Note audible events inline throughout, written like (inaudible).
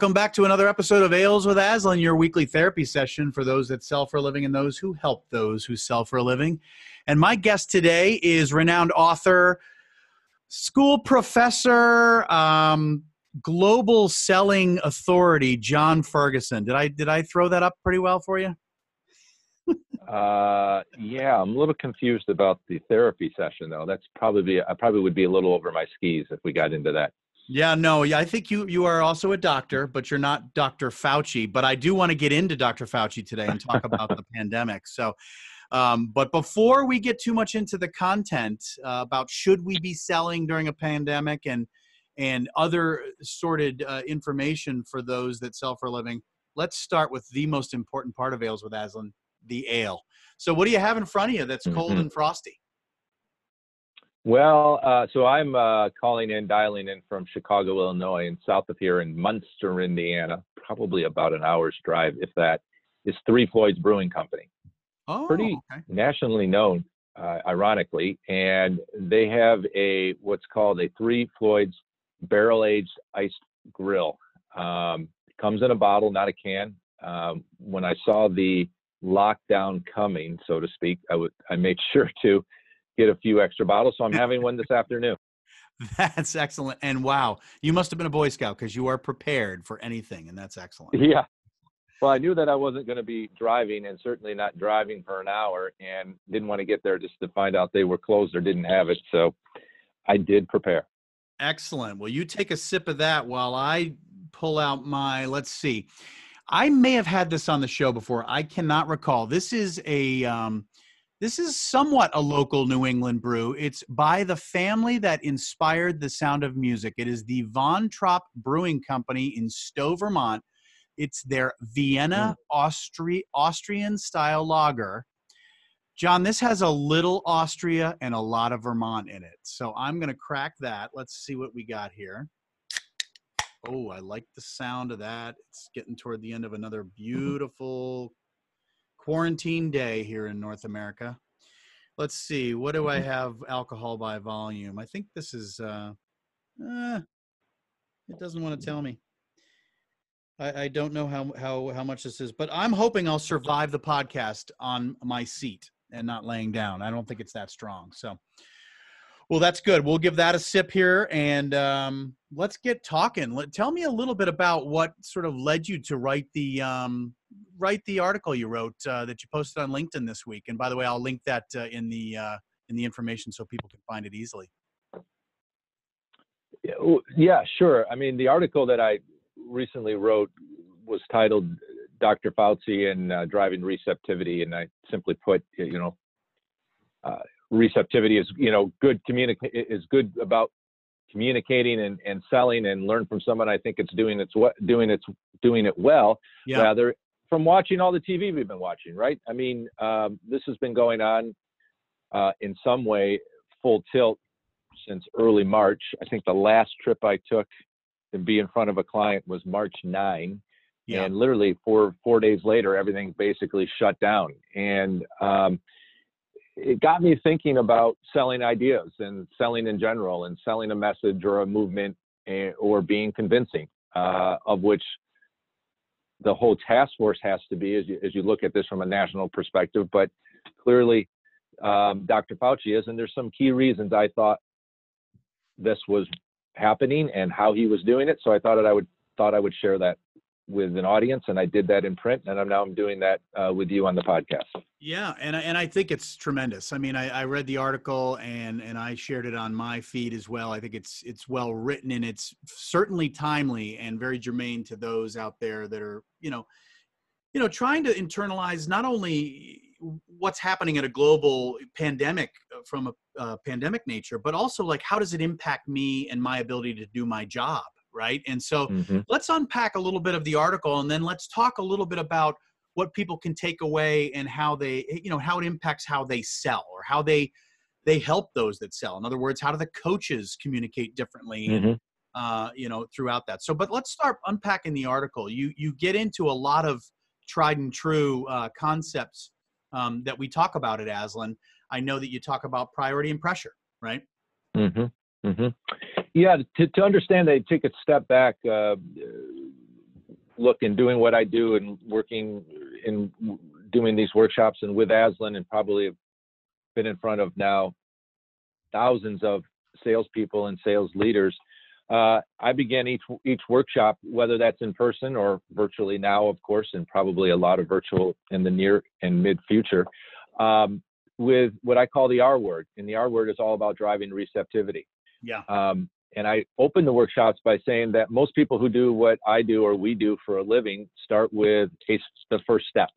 Welcome back to another episode of Ales with Aslan, your weekly therapy session for those that sell for a living and those who help those who sell for a living. And my guest today is renowned author, school professor, um, global selling authority, John Ferguson. Did I did I throw that up pretty well for you? (laughs) uh, yeah, I'm a little confused about the therapy session though. That's probably I probably would be a little over my skis if we got into that. Yeah, no, yeah, I think you you are also a doctor, but you're not Dr. Fauci. But I do want to get into Dr. Fauci today and talk about the (laughs) pandemic. So, um, but before we get too much into the content uh, about should we be selling during a pandemic and and other sorted uh, information for those that sell for a living, let's start with the most important part of ales with Aslan, the ale. So, what do you have in front of you that's cold mm-hmm. and frosty? Well, uh, so I'm uh, calling in, dialing in from Chicago, Illinois, and south of here in Munster, Indiana, probably about an hour's drive, if that, is Three Floyds Brewing Company. Oh, Pretty okay. nationally known, uh, ironically, and they have a what's called a Three Floyds barrel aged iced grill. Um, comes in a bottle, not a can. Um, when I saw the lockdown coming, so to speak, I would I made (laughs) sure to get a few extra bottles. So I'm (laughs) having one this afternoon. That's excellent. And wow, you must have been a Boy Scout because you are prepared for anything, and that's excellent. Yeah. Well, I knew that I wasn't going to be driving and certainly not driving for an hour and didn't want to get there just to find out they were closed or didn't have it. So I did prepare. Excellent. Well, you take a sip of that while I pull out my, let's see. I may have had this on the show before. I cannot recall. This is a um, this is somewhat a local New England brew. It's by the family that inspired the sound of music. It is the Von Trapp Brewing Company in Stowe, Vermont. It's their Vienna mm. Austri- Austrian style lager. John, this has a little Austria and a lot of Vermont in it. So I'm going to crack that. Let's see what we got here. Oh, I like the sound of that. It's getting toward the end of another mm-hmm. beautiful quarantine day here in North America. Let's see, what do I mm-hmm. have alcohol by volume? I think this is, uh, uh it doesn't want to tell me. I, I don't know how, how, how much this is, but I'm hoping I'll survive the podcast on my seat and not laying down. I don't think it's that strong. So, well, that's good. We'll give that a sip here, and um, let's get talking. Let, tell me a little bit about what sort of led you to write the um, write the article you wrote uh, that you posted on LinkedIn this week. And by the way, I'll link that uh, in the uh, in the information so people can find it easily. Yeah, sure. I mean, the article that I recently wrote was titled "Dr. Fauci and uh, Driving Receptivity," and I simply put, you know uh, receptivity is you know good communicate is good about communicating and, and selling and learn from someone. I think it's doing its what doing its doing it well yeah. rather from watching all the TV we've been watching right? I mean um, this has been going on uh, in some way full tilt since early March. I think the last trip I took to be in front of a client was March 9 yeah. and literally four four days later everything basically shut down. And um, it got me thinking about selling ideas and selling in general and selling a message or a movement or being convincing, uh, of which the whole task force has to be as you, as you look at this from a national perspective. But clearly, um, Dr. Fauci is, and there's some key reasons I thought this was happening and how he was doing it. So I thought that I would thought I would share that with an audience, and I did that in print, and I'm now I'm doing that uh, with you on the podcast. Yeah, and and I think it's tremendous. I mean, I, I, read the article and and I shared it on my feed as well. I think it's it's well written and it's certainly timely and very germane to those out there that are you know, you know, trying to internalize not only what's happening at a global pandemic uh, from a uh, pandemic nature, but also like how does it impact me and my ability to do my job right? And so mm-hmm. let's unpack a little bit of the article and then let's talk a little bit about what people can take away and how they you know how it impacts how they sell or how they they help those that sell in other words how do the coaches communicate differently mm-hmm. uh, you know throughout that so but let's start unpacking the article you you get into a lot of tried and true uh, concepts um, that we talk about at aslan i know that you talk about priority and pressure right mm-hmm. Mm-hmm. Yeah, to, to understand, they take a step back. Uh, look in doing what I do and working in doing these workshops and with Aslan and probably have been in front of now thousands of salespeople and sales leaders. Uh, I begin each each workshop, whether that's in person or virtually now, of course, and probably a lot of virtual in the near and mid future, um, with what I call the R word. And the R word is all about driving receptivity. Yeah. Um, and I open the workshops by saying that most people who do what I do or we do for a living start with the first step,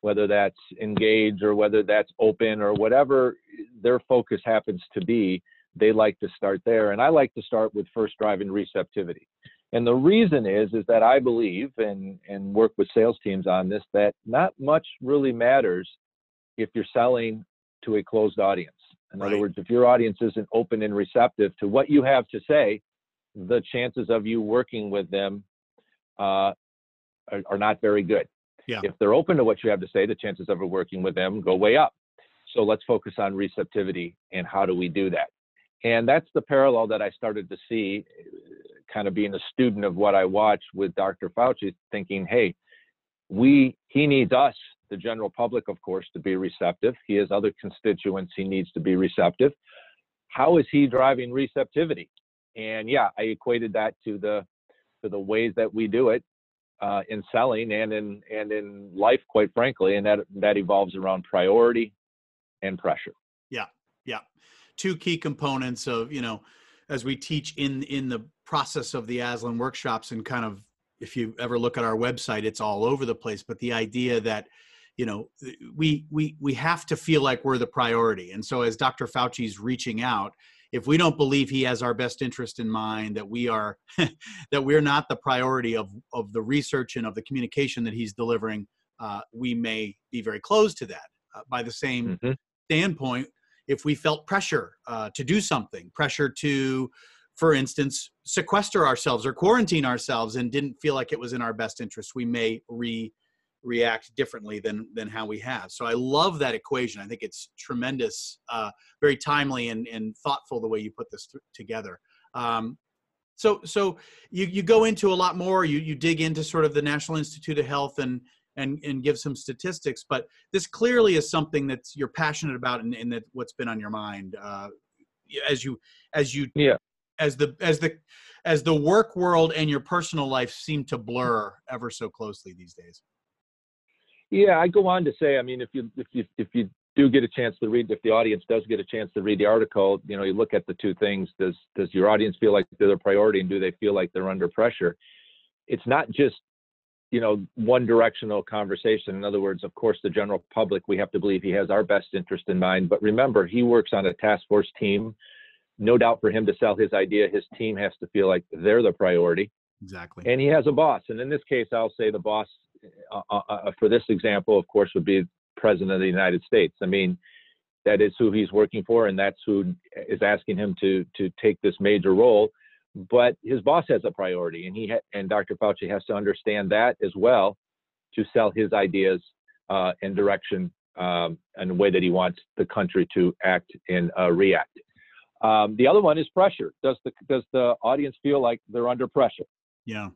whether that's engage or whether that's open or whatever their focus happens to be. They like to start there, and I like to start with first driving receptivity. And the reason is is that I believe and and work with sales teams on this that not much really matters if you're selling to a closed audience. In right. other words, if your audience isn't open and receptive to what you have to say, the chances of you working with them uh, are, are, not very good. Yeah. If they're open to what you have to say, the chances of working with them go way up. So let's focus on receptivity and how do we do that? And that's the parallel that I started to see, kind of being a student of what I watched with Dr. Fauci, thinking, hey, we he needs us the general public, of course, to be receptive. He has other constituents he needs to be receptive. How is he driving receptivity? And yeah, I equated that to the to the ways that we do it uh, in selling and in and in life, quite frankly, and that that evolves around priority and pressure. Yeah, yeah, two key components of you know as we teach in in the process of the Aslan workshops and kind of if you ever look at our website, it's all over the place. But the idea that you know we we we have to feel like we're the priority and so as dr fauci's reaching out if we don't believe he has our best interest in mind that we are (laughs) that we're not the priority of of the research and of the communication that he's delivering uh, we may be very close to that uh, by the same mm-hmm. standpoint if we felt pressure uh, to do something pressure to for instance sequester ourselves or quarantine ourselves and didn't feel like it was in our best interest we may re react differently than than how we have. So I love that equation. I think it's tremendous, uh, very timely and, and thoughtful the way you put this th- together. Um, so so you you go into a lot more. You you dig into sort of the National Institute of Health and and and give some statistics. But this clearly is something that you're passionate about and, and that what's been on your mind uh, as you as you yeah as the as the as the work world and your personal life seem to blur ever so closely these days. Yeah, I go on to say, I mean, if you if you if you do get a chance to read, if the audience does get a chance to read the article, you know, you look at the two things. Does does your audience feel like they're the priority, and do they feel like they're under pressure? It's not just you know one directional conversation in other words of course the general public we have to believe he has our best interest in mind but remember he works on a task force team no doubt for him to sell his idea his team has to feel like they're the priority exactly and he has a boss and in this case i'll say the boss uh, uh, uh, for this example, of course, would be President of the United States. I mean, that is who he's working for, and that's who is asking him to to take this major role. But his boss has a priority, and he ha- and Dr. Fauci has to understand that as well to sell his ideas uh, and direction um, and the way that he wants the country to act and uh, react. Um, the other one is pressure. Does the does the audience feel like they're under pressure? Yeah.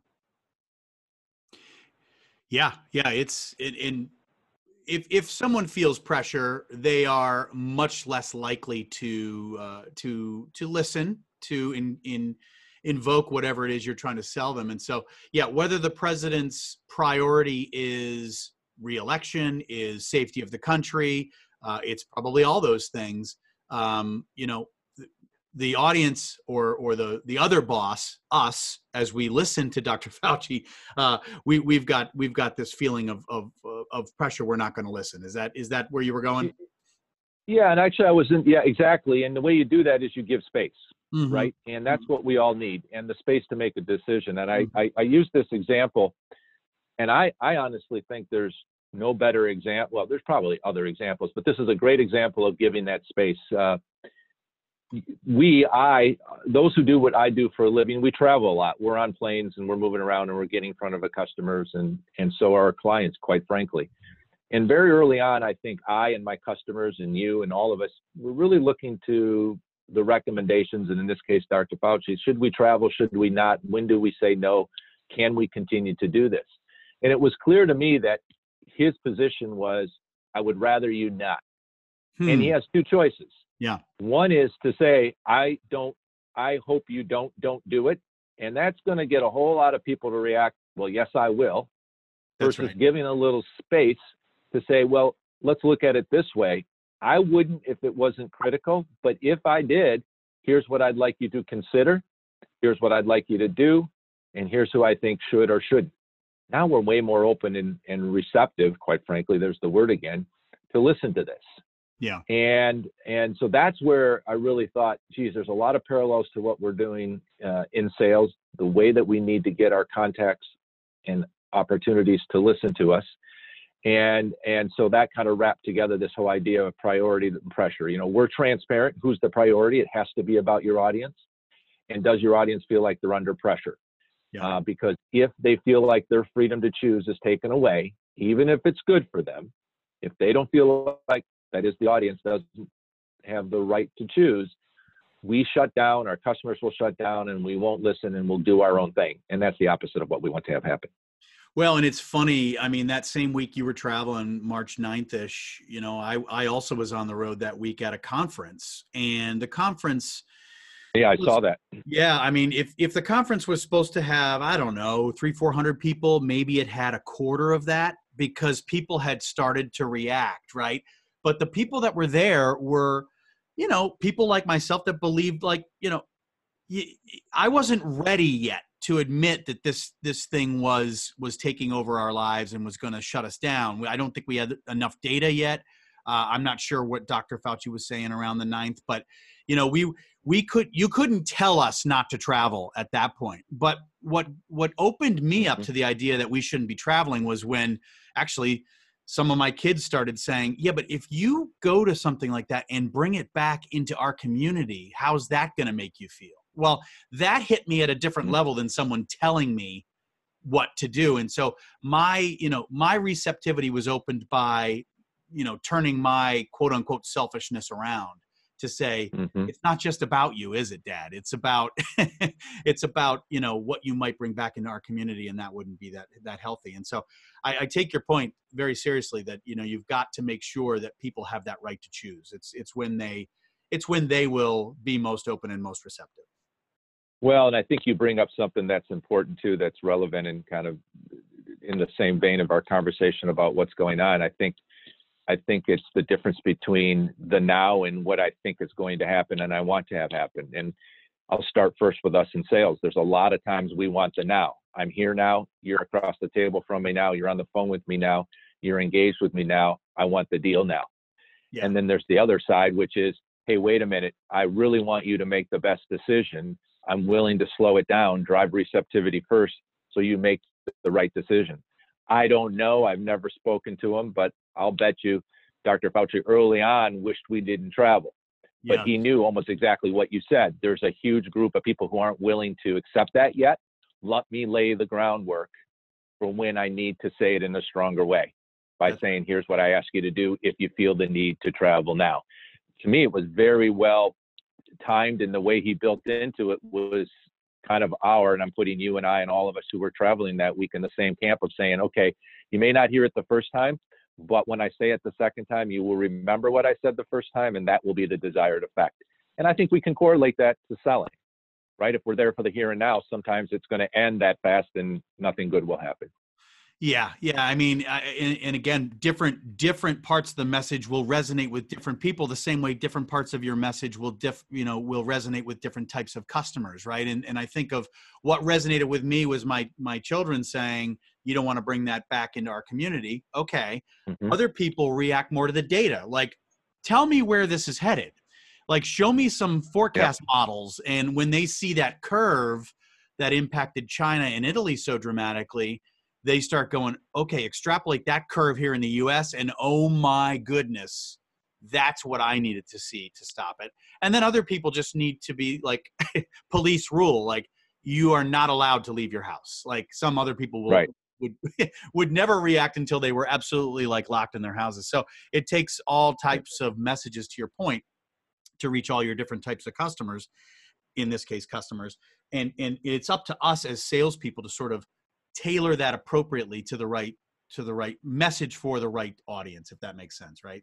Yeah, yeah, it's in, in if if someone feels pressure, they are much less likely to uh, to to listen to in in invoke whatever it is you're trying to sell them. And so, yeah, whether the president's priority is reelection, is safety of the country, uh, it's probably all those things. Um, you know, the audience or or the the other boss us as we listen to dr (laughs) fauci uh, we we've got we've got this feeling of of of pressure we're not going to listen is that is that where you were going yeah and actually i was in yeah exactly and the way you do that is you give space mm-hmm. right and that's what we all need and the space to make a decision and I, mm-hmm. I i use this example and i i honestly think there's no better example well there's probably other examples but this is a great example of giving that space uh, we, I, those who do what I do for a living, we travel a lot. We're on planes and we're moving around and we're getting in front of our customers and, and so are our clients, quite frankly. And very early on, I think I and my customers and you and all of us, we're really looking to the recommendations, and in this case, Dr. Fauci, should we travel? Should we not? When do we say no? Can we continue to do this? And it was clear to me that his position was, I would rather you not. Hmm. And he has two choices. Yeah. One is to say, I don't, I hope you don't, don't do it. And that's going to get a whole lot of people to react, well, yes, I will, That's versus right. giving a little space to say, well, let's look at it this way. I wouldn't if it wasn't critical, but if I did, here's what I'd like you to consider. Here's what I'd like you to do. And here's who I think should or shouldn't. Now we're way more open and, and receptive, quite frankly, there's the word again, to listen to this. Yeah. And and so that's where I really thought, geez, there's a lot of parallels to what we're doing uh, in sales, the way that we need to get our contacts and opportunities to listen to us. And and so that kind of wrapped together this whole idea of priority and pressure. You know, we're transparent. Who's the priority? It has to be about your audience. And does your audience feel like they're under pressure? Yeah. Uh, because if they feel like their freedom to choose is taken away, even if it's good for them, if they don't feel like that is the audience doesn't have the right to choose, we shut down, our customers will shut down, and we won't listen and we'll do our own thing. And that's the opposite of what we want to have happen. Well, and it's funny. I mean, that same week you were traveling, March 9th ish, you know, I, I also was on the road that week at a conference. And the conference, Yeah, I saw that. yeah, I mean, if, if the conference was supposed to have, I don't know, three, 400 people, maybe it had a quarter of that because people had started to react, right? But the people that were there were, you know, people like myself that believed, like, you know, i wasn't ready yet to admit that this this thing was was taking over our lives and was going to shut us down. I don't think we had enough data yet. Uh, I'm not sure what Dr. Fauci was saying around the ninth but you know, we we could you couldn't tell us not to travel at that point. But what what opened me up Mhm. to the idea that we shouldn't be traveling was when actually some of my kids started saying, "Yeah, but if you go to something like that and bring it back into our community, how's that going to make you feel?" Well, that hit me at a different Mhm. level than someone telling me what to do. And so my, you know, my receptivity was opened by, you know, turning my quote unquote selfishness around to say, Mhm. it's not just about you, is it, Dad? It's about (laughs) it's about you know what you might bring back into our community, and that wouldn't be that that healthy. And so I, I take your point very seriously that you know you've got to make sure that people have that right to choose. It's it's when they it's when they will be most open and most receptive. Well, and I think you bring up something that's important too, that's relevant and kind of in the same vein of our conversation about what's going on. I think, I think it's the difference between the now and what I think is going to happen and I want to have happen. And I'll start first with us in sales. There's a lot of times we want the now. I'm here now. You're across the table from me now. You're on the phone with me now. You're engaged with me now. I want the deal now. Yeah. And then there's the other side, which is, hey, wait a minute. I really want you to make the best decision. I'm willing to slow it down, drive receptivity first, so you make the right decision. I don't know. I've never spoken to him, but I'll bet you Dr. Fauci early on wished we didn't travel. But Yeah. he knew almost exactly what you said. There's a huge group of people who aren't willing to accept that yet. Let me lay the groundwork for when I need to say it in a stronger way by That's- saying, here's what I ask you to do if you feel the need to travel now. To me, it was very well timed, and the way he built into it was kind of our, and I'm putting you and I and all of us who were traveling that week in the same camp of saying, okay, you may not hear it the first time, but when I say it the second time, you will remember what I said the first time, and that will be the desired effect. And I think we can correlate that to selling, right? If we're there for the here and now, sometimes it's going to end that fast and nothing good will happen. Yeah, yeah. I mean, I, and, and again, different different parts of the message will resonate with different people. The same way, different parts of your message will diff, you know, will resonate with different types of customers, right? And and I think of what resonated with me was my my children saying, "You don't want to bring that back into our community." Okay. Mhm. Other people react more to the data, like, "Tell me where this is headed." Like, show me some forecast models, and when they see that curve that impacted China and Italy so dramatically they start going, okay, extrapolate that curve here in the US, and oh my goodness, that's what I needed to see to stop it. And then other people just need to be like (laughs) police rule, like you are not allowed to leave your house. Like some other people will Right. Would (laughs) would never react until they were absolutely like locked in their houses. So it takes all types of messages to your point to reach all your different types of customers, in this case customers. And and it's up to us as salespeople to sort of tailor that appropriately to the right to the right message for the right audience if that makes sense right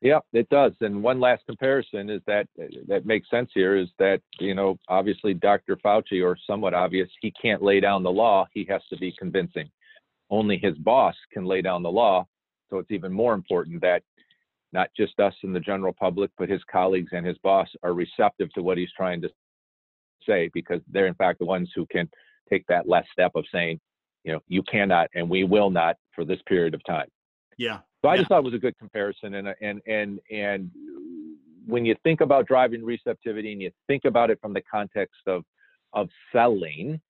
yeah it does and one last comparison is that that makes sense here is that you know obviously dr fauci or somewhat obvious he can't lay down the law he has to be convincing only his boss can lay down the law so it's even more important that not just us and the general public but his colleagues and his boss are receptive to what he's trying to say because they're in fact the ones who can take that last step of saying, you know, you cannot and we will not for this period of time. Yeah. So I yeah. just thought it was a good comparison, and and and and when you think about driving receptivity and you think about it from the context of of selling,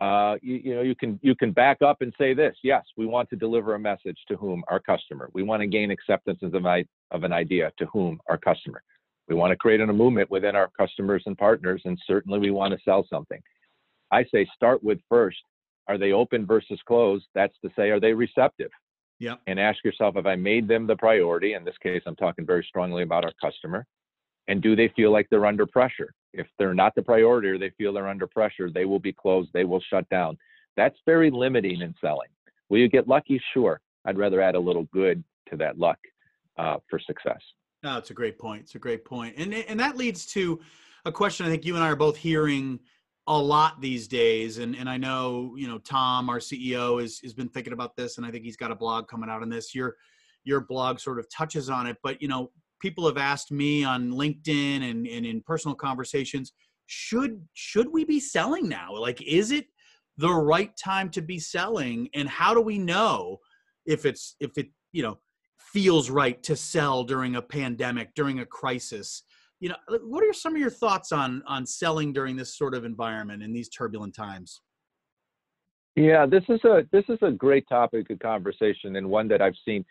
uh, you, you, know you can you can back up and say this: yes, we want to deliver a message to whom our customer. We want to gain acceptance of an, of an idea to whom our customer. We want to create a movement within our customers and partners, and certainly we want to sell something. I say start with first, are they open versus closed? That's to say, are they receptive? Yeah. And ask yourself, have I made them the priority? In this case, I'm talking very strongly about our customer. And do they feel like they're under pressure? If they're not the priority or they feel they're under pressure, they will be closed, they will shut down. That's very limiting in selling. Will you get lucky? Sure. I'd rather add a little good to that luck uh, for success. No, it's a great point. It's a great. And, and that leads to a question I think you and I are both hearing a lot these days and and I know you know Tom our CEO is has been thinking about this and I think he's got a blog coming out on this. Your your blog sort of touches on it but you know people have asked me on LinkedIn and and in personal conversations should should we be selling now? Like is it the right time to be selling? And how do we know if it's if it you know feels right to sell during a pandemic during a crisis you know what are some of your thoughts on on selling during this sort of environment in these turbulent times? Yeah this is a this is a great topic of conversation and one that i've seen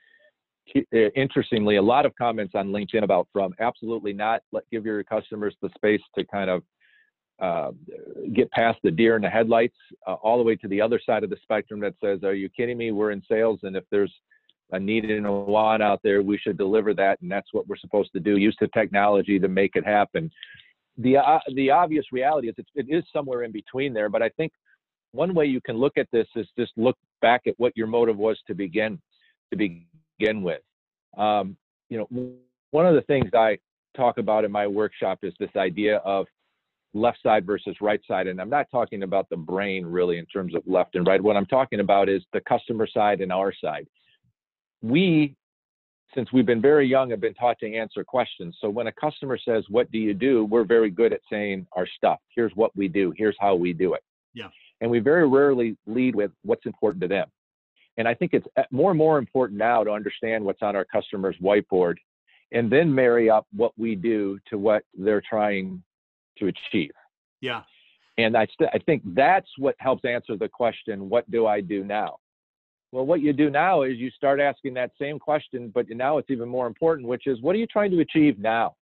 interestingly a lot of comments on linkedin about from absolutely not let give your customers the space to kind of uh, get past the deer in the headlights uh, all the way to the other side of the spectrum that says are you kidding me? We're in sales and if there's a need and a want out there, we should deliver that, and that's what we're supposed to do. Use the technology to make it happen. The uh, the obvious reality is it's, it is somewhere in between there, but I think one way you can look at this is just look back at what your motive was to begin to begin with. Um, you know, one of the things I talk about in my workshop is this idea of left side versus right side. And I'm not talking about the brain really in terms of left and right. What I'm talking about is the customer side and our side we, since we've been very young, have been taught to answer questions. So when a customer says, What do you do? we're very good at saying our stuff. Here's what we do. Here's how we do it. Yeah. And we very rarely lead with what's important to them. And I think it's uh, more and more important now to understand what's on our customer's whiteboard and then marry up what we do to what they're trying to achieve. Yeah. And I, st- I think that's what helps answer the question, what do I do now? Well, what you do now is you start asking that same question, but now it's even more important, which is what are you trying to achieve now?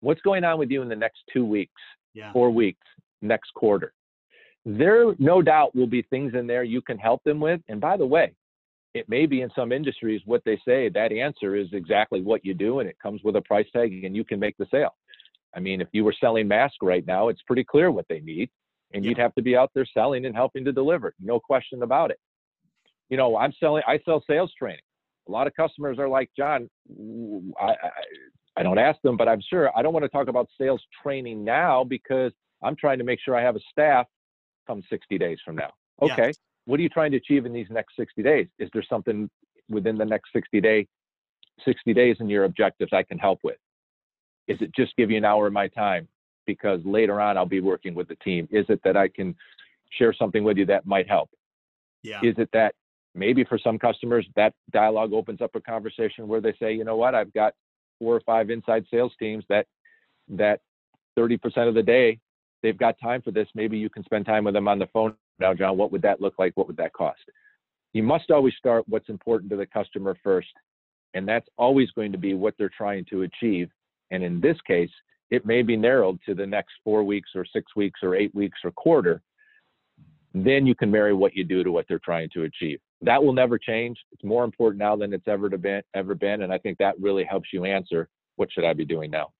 What's going on with you in the next two weeks, yeah. four weeks, next quarter? There, no doubt, will be things in there you can help them with. And by the way, it may be in some industries what they say that answer is exactly what you do, and it comes with a price tag, and you can make the sale. I mean, if you were selling masks right now, it's pretty clear what they need, and yeah. you'd have to be out there selling and helping to deliver, no question about it you know, I'm selling, I sell sales training. A lot of customers are like, John, I, I, I don't ask them, but I'm sure I don't want to talk about sales training now because I'm trying to make sure I have a staff come 60 days from now. Okay. Yes. What are you trying to achieve in these next 60 days? Is there something within the next 60 day, 60 days in your objectives I can help with? Is it just give you an hour of my time because later on I'll be working with the team? Is it that I can share something with you that might help? Yeah. Is it that maybe for some customers that dialogue opens up a conversation where they say you know what? I've got four or five inside sales teams that that 30% of the day they've got time for this. Maybe you can spend time with them on the phone now john. What would that look like? What would that cost? You must always start what's important to the customer first and that's always going to be what they're trying to achieve and in this case it may be narrowed to the next four weeks or six weeks or eight weeks or quarter then you can marry what you do to what they're trying to achieve that will never change. It's more important now than it's ever to been ever been, and I think that really helps you answer what should I be doing now.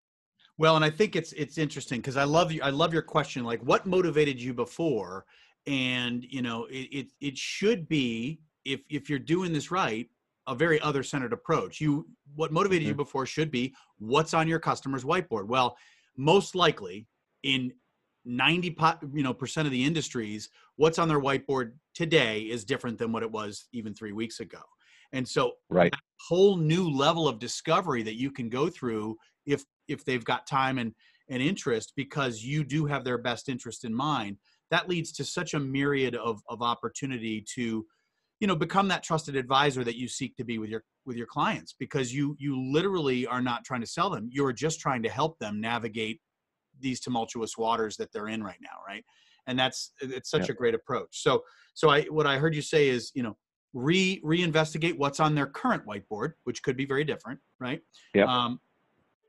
Well, and I think it's it's interesting because I love you. I love your question. Like, what motivated you before, and you know it, it it should be if if you're doing this right a very other centered approach you what motivated you Mhm. before should be what's on your customer's whiteboard well most likely in 90 po- you know percent of the industries what's on their whiteboard today is different than what it was even 3 weeks ago and so Right. whole new level of discovery that you can go through if if they've got time and and interest because you do have their best interest in mind that leads to such a myriad of of opportunity to you know become that trusted advisor that you seek to be with your with your clients because you you literally are not trying to sell them you're just trying to help them navigate these tumultuous waters that they're in right now right and that's it's such Yeah. a great approach so so i what i heard you say is you know re reinvestigate what's on their current whiteboard which could be very different right Yep. um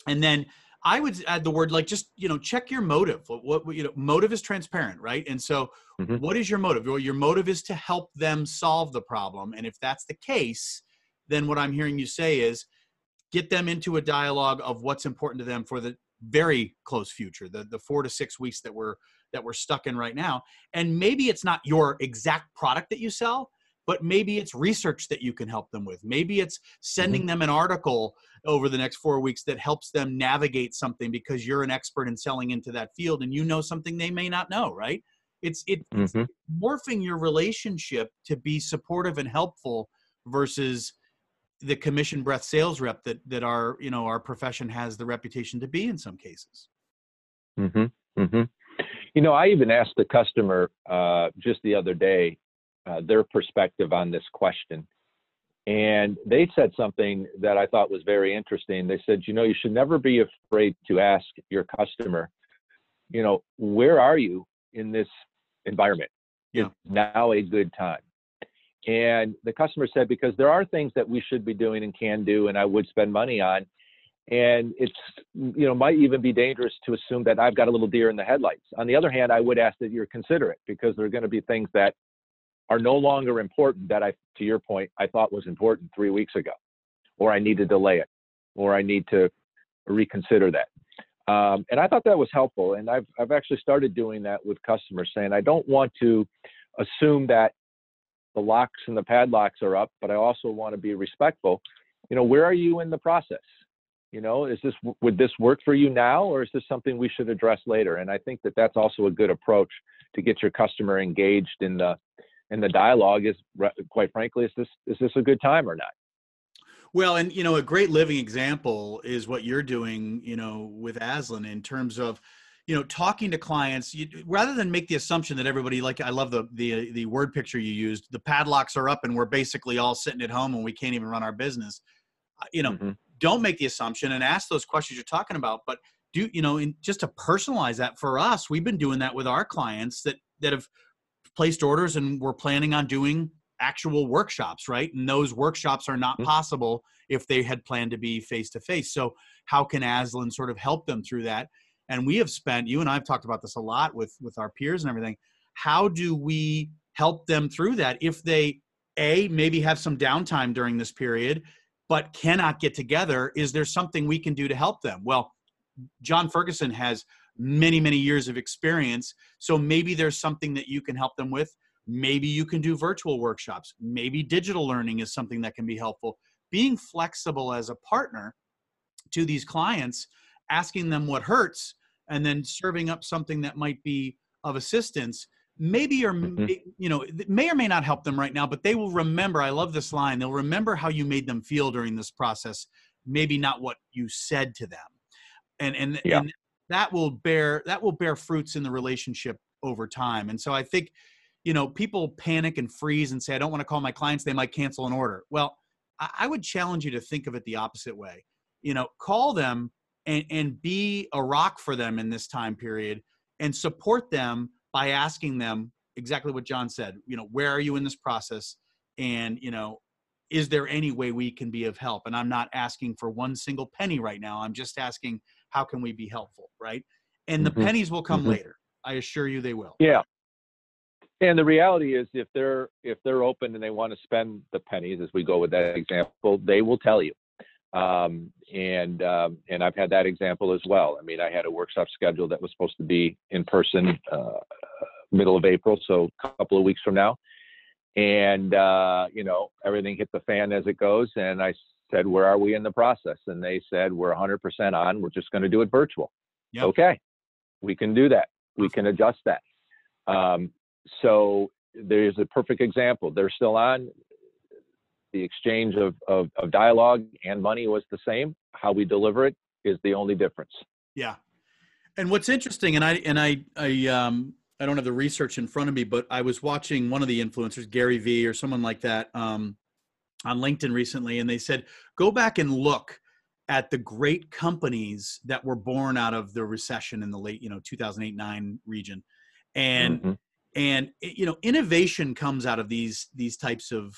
and then i would add the word like just you know check your motive what, what you know motive is transparent right and so Mhm. what is your motive well your motive is to help them solve the problem and if that's the case then what i'm hearing you say is get them into a dialogue of what's important to them for the very close future the the 4 to 6 weeks that we're that we're stuck in right now. And maybe it's not your exact product that you sell but maybe it's research that you can help them with. Maybe it's sending them an article over the next 4 weeks that helps them navigate something because you're an expert in selling into that field and you know something they may not know right? It's it, it's Mhm. morphing your relationship to be supportive and helpful versus the commission breath sales rep that that our you know our profession has the reputation to be in some cases Mm-hmm. Mm-hmm. You know, I even asked the customer uh, just the other day uh, their perspective on this question. And they said something that I thought was very interesting. They said, you know, you should never be afraid to ask your customer, you know, where are you in this environment? Yeah. Is now a good time? And the customer said, because there are things that we should be doing and can do, and I would spend money on. And it's, you know, might even be dangerous to assume that I've got a little deer in the headlights. On the other hand, I would ask that you're considerate because there are going to be things that are no longer important that I, to your point, I thought was important three weeks ago, or I need to delay it, or I need to reconsider that. Um, and I thought that was helpful. And I've, I've actually started doing that with customers saying, I don't want to assume that the locks and the padlocks are up, but I also want to be respectful. You know, where are you in the process? You know, is this would this work for you now, or is this something we should address later? And I think that that's also a good approach to get your customer engaged in the in the dialogue. Is quite frankly, is this is this a good time or not? well and you know a great living example is what you're doing you know with aslan in terms of you know talking to clients you, rather than make the assumption that everybody like i love the the the word picture you used the padlocks are up and we're basically all sitting at home and we can't even run our business Uh, you know Mhm. don't make the assumption and ask those questions you're talking about but do you know in, just to personalize that for us we've been doing that with our clients that that have placed orders and we're planning on doing actual workshops right and those workshops are not Mhm. possible if they had planned to be face to face so how can aslan sort of help them through that and we have spent you and i've talked about this a lot with with our peers and everything. How do we help them through that if they a maybe have some downtime during this period but cannot get together? Is there something we can do to help them? Well john ferguson has many many years of experience so maybe there's something that you can help them with. Maybe you can do virtual workshops. Maybe digital learning is something that can be helpful. Being flexible as a partner to these clients asking them what hurts and then serving up something that might be of assistance maybe or Mhm. you know may or may not help them right now but they will remember i love this line they'll remember how you made them feel during this process maybe not what you said to them and and, Yeah. and that will bear that will bear fruits in the relationship over time and so i think you know people panic and freeze and say i don't want to call my clients they might cancel an order well i, I would challenge you to think of it the opposite way you know call them and, and be a rock for them in this time period and support them by asking them exactly what john said you know where are you in this process and you know is there any way we can be of help and i'm not asking for one single penny right now i'm just asking how can we be helpful right and the Mhm. pennies will come Mhm. later i assure you they will Yeah. And the reality is, if they're if they're open and they want to spend the pennies, as we go with that example, they will tell you. Um, and um, and I've had that example as well. I mean, I had a workshop scheduled that was supposed to be in person uh, middle of April, so a couple of weeks from now. And uh, you know, everything hit the fan as it goes. And I said, "Where are we in the process?" And they said, "We're 100% on. We're just going to do it virtual." Yep. Okay, we can do that. We can adjust that. Um, so there's a perfect example. They're still on. The exchange of, of, of dialogue and money was the same. How we deliver it is the only difference. Yeah. And what's interesting, and I and I I um I don't have the research in front of me, but I was watching one of the influencers, Gary Vee or someone like that, um, on LinkedIn recently, and they said go back and look at the great companies that were born out of the recession in the late, you know, 2008 nine region, and mm-hmm. and you know, innovation comes out of these these types of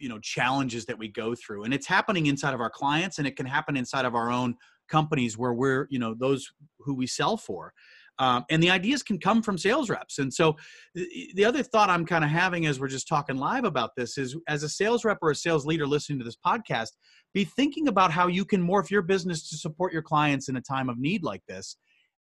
you know challenges that we go through and it's happening inside of our clients and it can happen inside of our own companies where we're you know those who we sell for. Um, and the ideas can come from sales reps. And so the, the other thought i'm kind of having as we're just talking live about this is as a sales rep or a sales leader listening to this podcast be thinking about how you can morph your business to support your clients in a time of need like this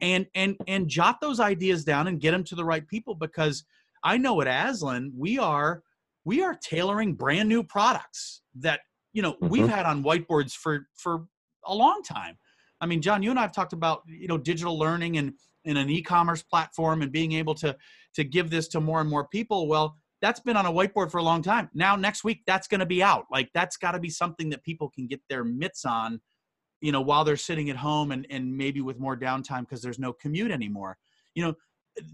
and and and jot those ideas down and get them to the right people because i know at aslan we are we are tailoring brand new products that you know mm-hmm. we've had on whiteboards for for a long time. I mean john you and i have talked about you know digital learning and in an e-commerce platform and being able to to give this to more and more people. Well that's been on a whiteboard for a long time. Now next week that's going to be out. Like that's got to be something that people can get their mitts on you know while they're sitting at home and and maybe with more downtime because there's no commute anymore. You know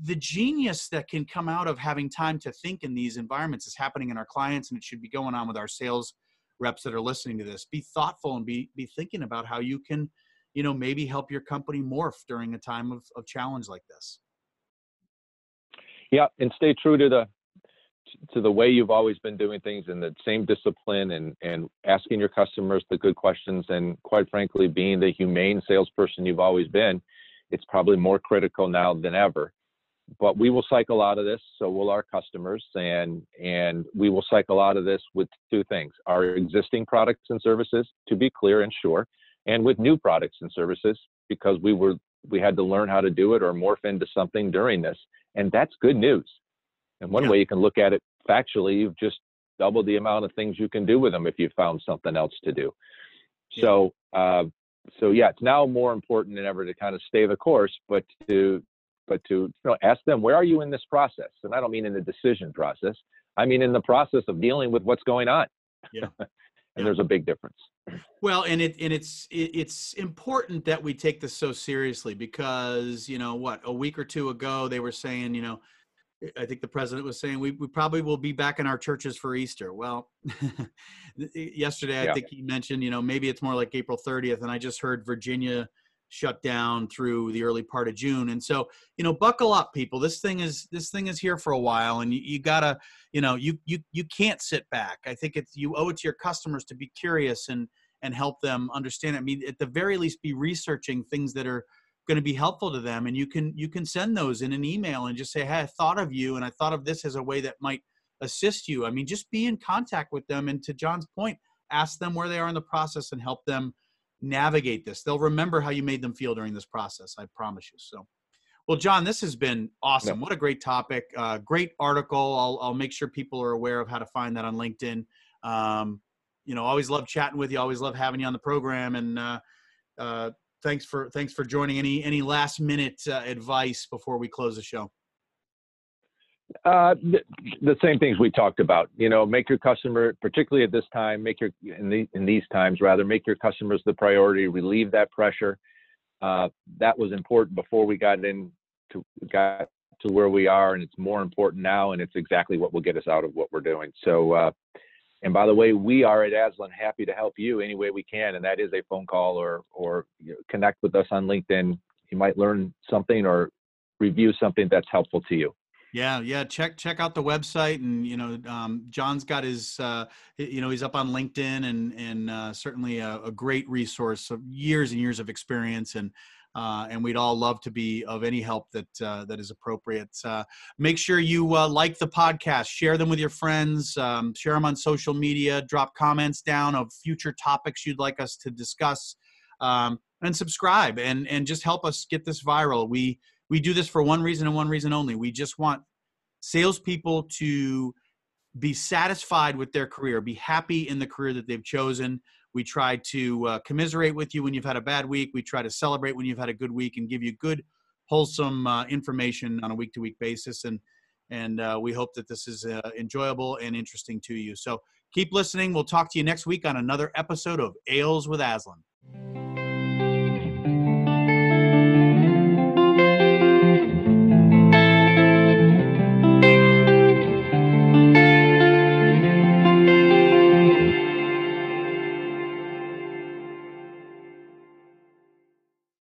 the genius that can come out of having time to think in these environments is happening in our clients and it should be going on with our sales reps that are listening to this. Be thoughtful and be be thinking about how you can you know maybe help your company morph during a time of, of challenge like this. Yeah and stay true to the to the way you've always been doing things in the same discipline and and asking your customers the good questions and quite frankly being the humane salesperson you've always been it's probably more critical now than ever but we will cycle out of this so will our customers and and we will cycle out of this with two things our existing products and services to be clear and sure and with new products and services because we were we had to learn how to do it or morph into something during this and that's good news and one yeah. way you can look at it factually you've just doubled the amount of things you can do with them if you found something else to do yeah. so uh, so yeah it's now more important than ever to kind of stay the course but to but to you know, ask them, where are you in this process? And I don't mean in the decision process. I mean in the process of dealing with what's going on. Yeah. (laughs) and yeah. there's a big difference. Well, and it and it's it, it's important that we take this so seriously because you know what a week or two ago they were saying you know I think the president was saying we, we probably will be back in our churches for Easter. Well, (laughs) yesterday I yeah. think he mentioned, you know, maybe it's more like April 30th. And I just heard Virginia shut down through the early part of June. And so, you know, buckle up, people. This thing is this thing is here for a while, and you, you gotta, you know, you you you can't sit back. I think it's you owe it to your customers to be curious and and help them understand. I mean, at the very least, be researching things that are going to be helpful to them, and you can you can send those in an email and just say, hey, I thought of you, and I thought of this as a way that might assist you. I mean, just be in contact with them, and to John's point, ask them where they are in the process and help them navigate this. They'll remember how you made them feel during this process. I promise you. So, well, John, this has been awesome. Yeah. What a great topic. Uh, great article. I'll, I'll make sure people are aware of how to find that on LinkedIn. Um, you know, always love chatting with you. Always love having you on the program. And uh, uh, thanks for thanks for joining. Any any last minute uh, advice before we close the show? Uh, the, the, same things we talked about. You know, make your customer, particularly at this time, make your in, the, in these times rather, make your customers the priority. Relieve that pressure. Uh, that was important before we got in to got to where we are, and it's more important now, and it's exactly what will get us out of what we're doing. So, uh, and by the way, we are at Aslan happy to help you any way we can, and that is a phone call or or you know, connect with us on LinkedIn. You might learn something or review something that's helpful to you. Yeah, yeah. Check check out the website, and you know, um, John's got his, uh, you know, he's up on LinkedIn, and and uh, certainly a, a, great resource of years and years of experience, and uh, and we'd all love to be of any help that uh, that is appropriate. Uh, make sure you uh, like the podcast, share them with your friends, um, share them on social media, drop comments down of future topics you'd like us to discuss, um, and subscribe, and and just help us get this viral. We we do this for one reason and one reason only. We just want salespeople to be satisfied with their career, be happy in the career that they've chosen. We try to uh, commiserate with you when you've had a bad week. We try to celebrate when you've had a good week and give you good, wholesome uh, information on a week to week basis. And and uh, we hope that this is uh, enjoyable and interesting to you. So keep listening. We'll talk to you next week on another episode of Ales with Aslan.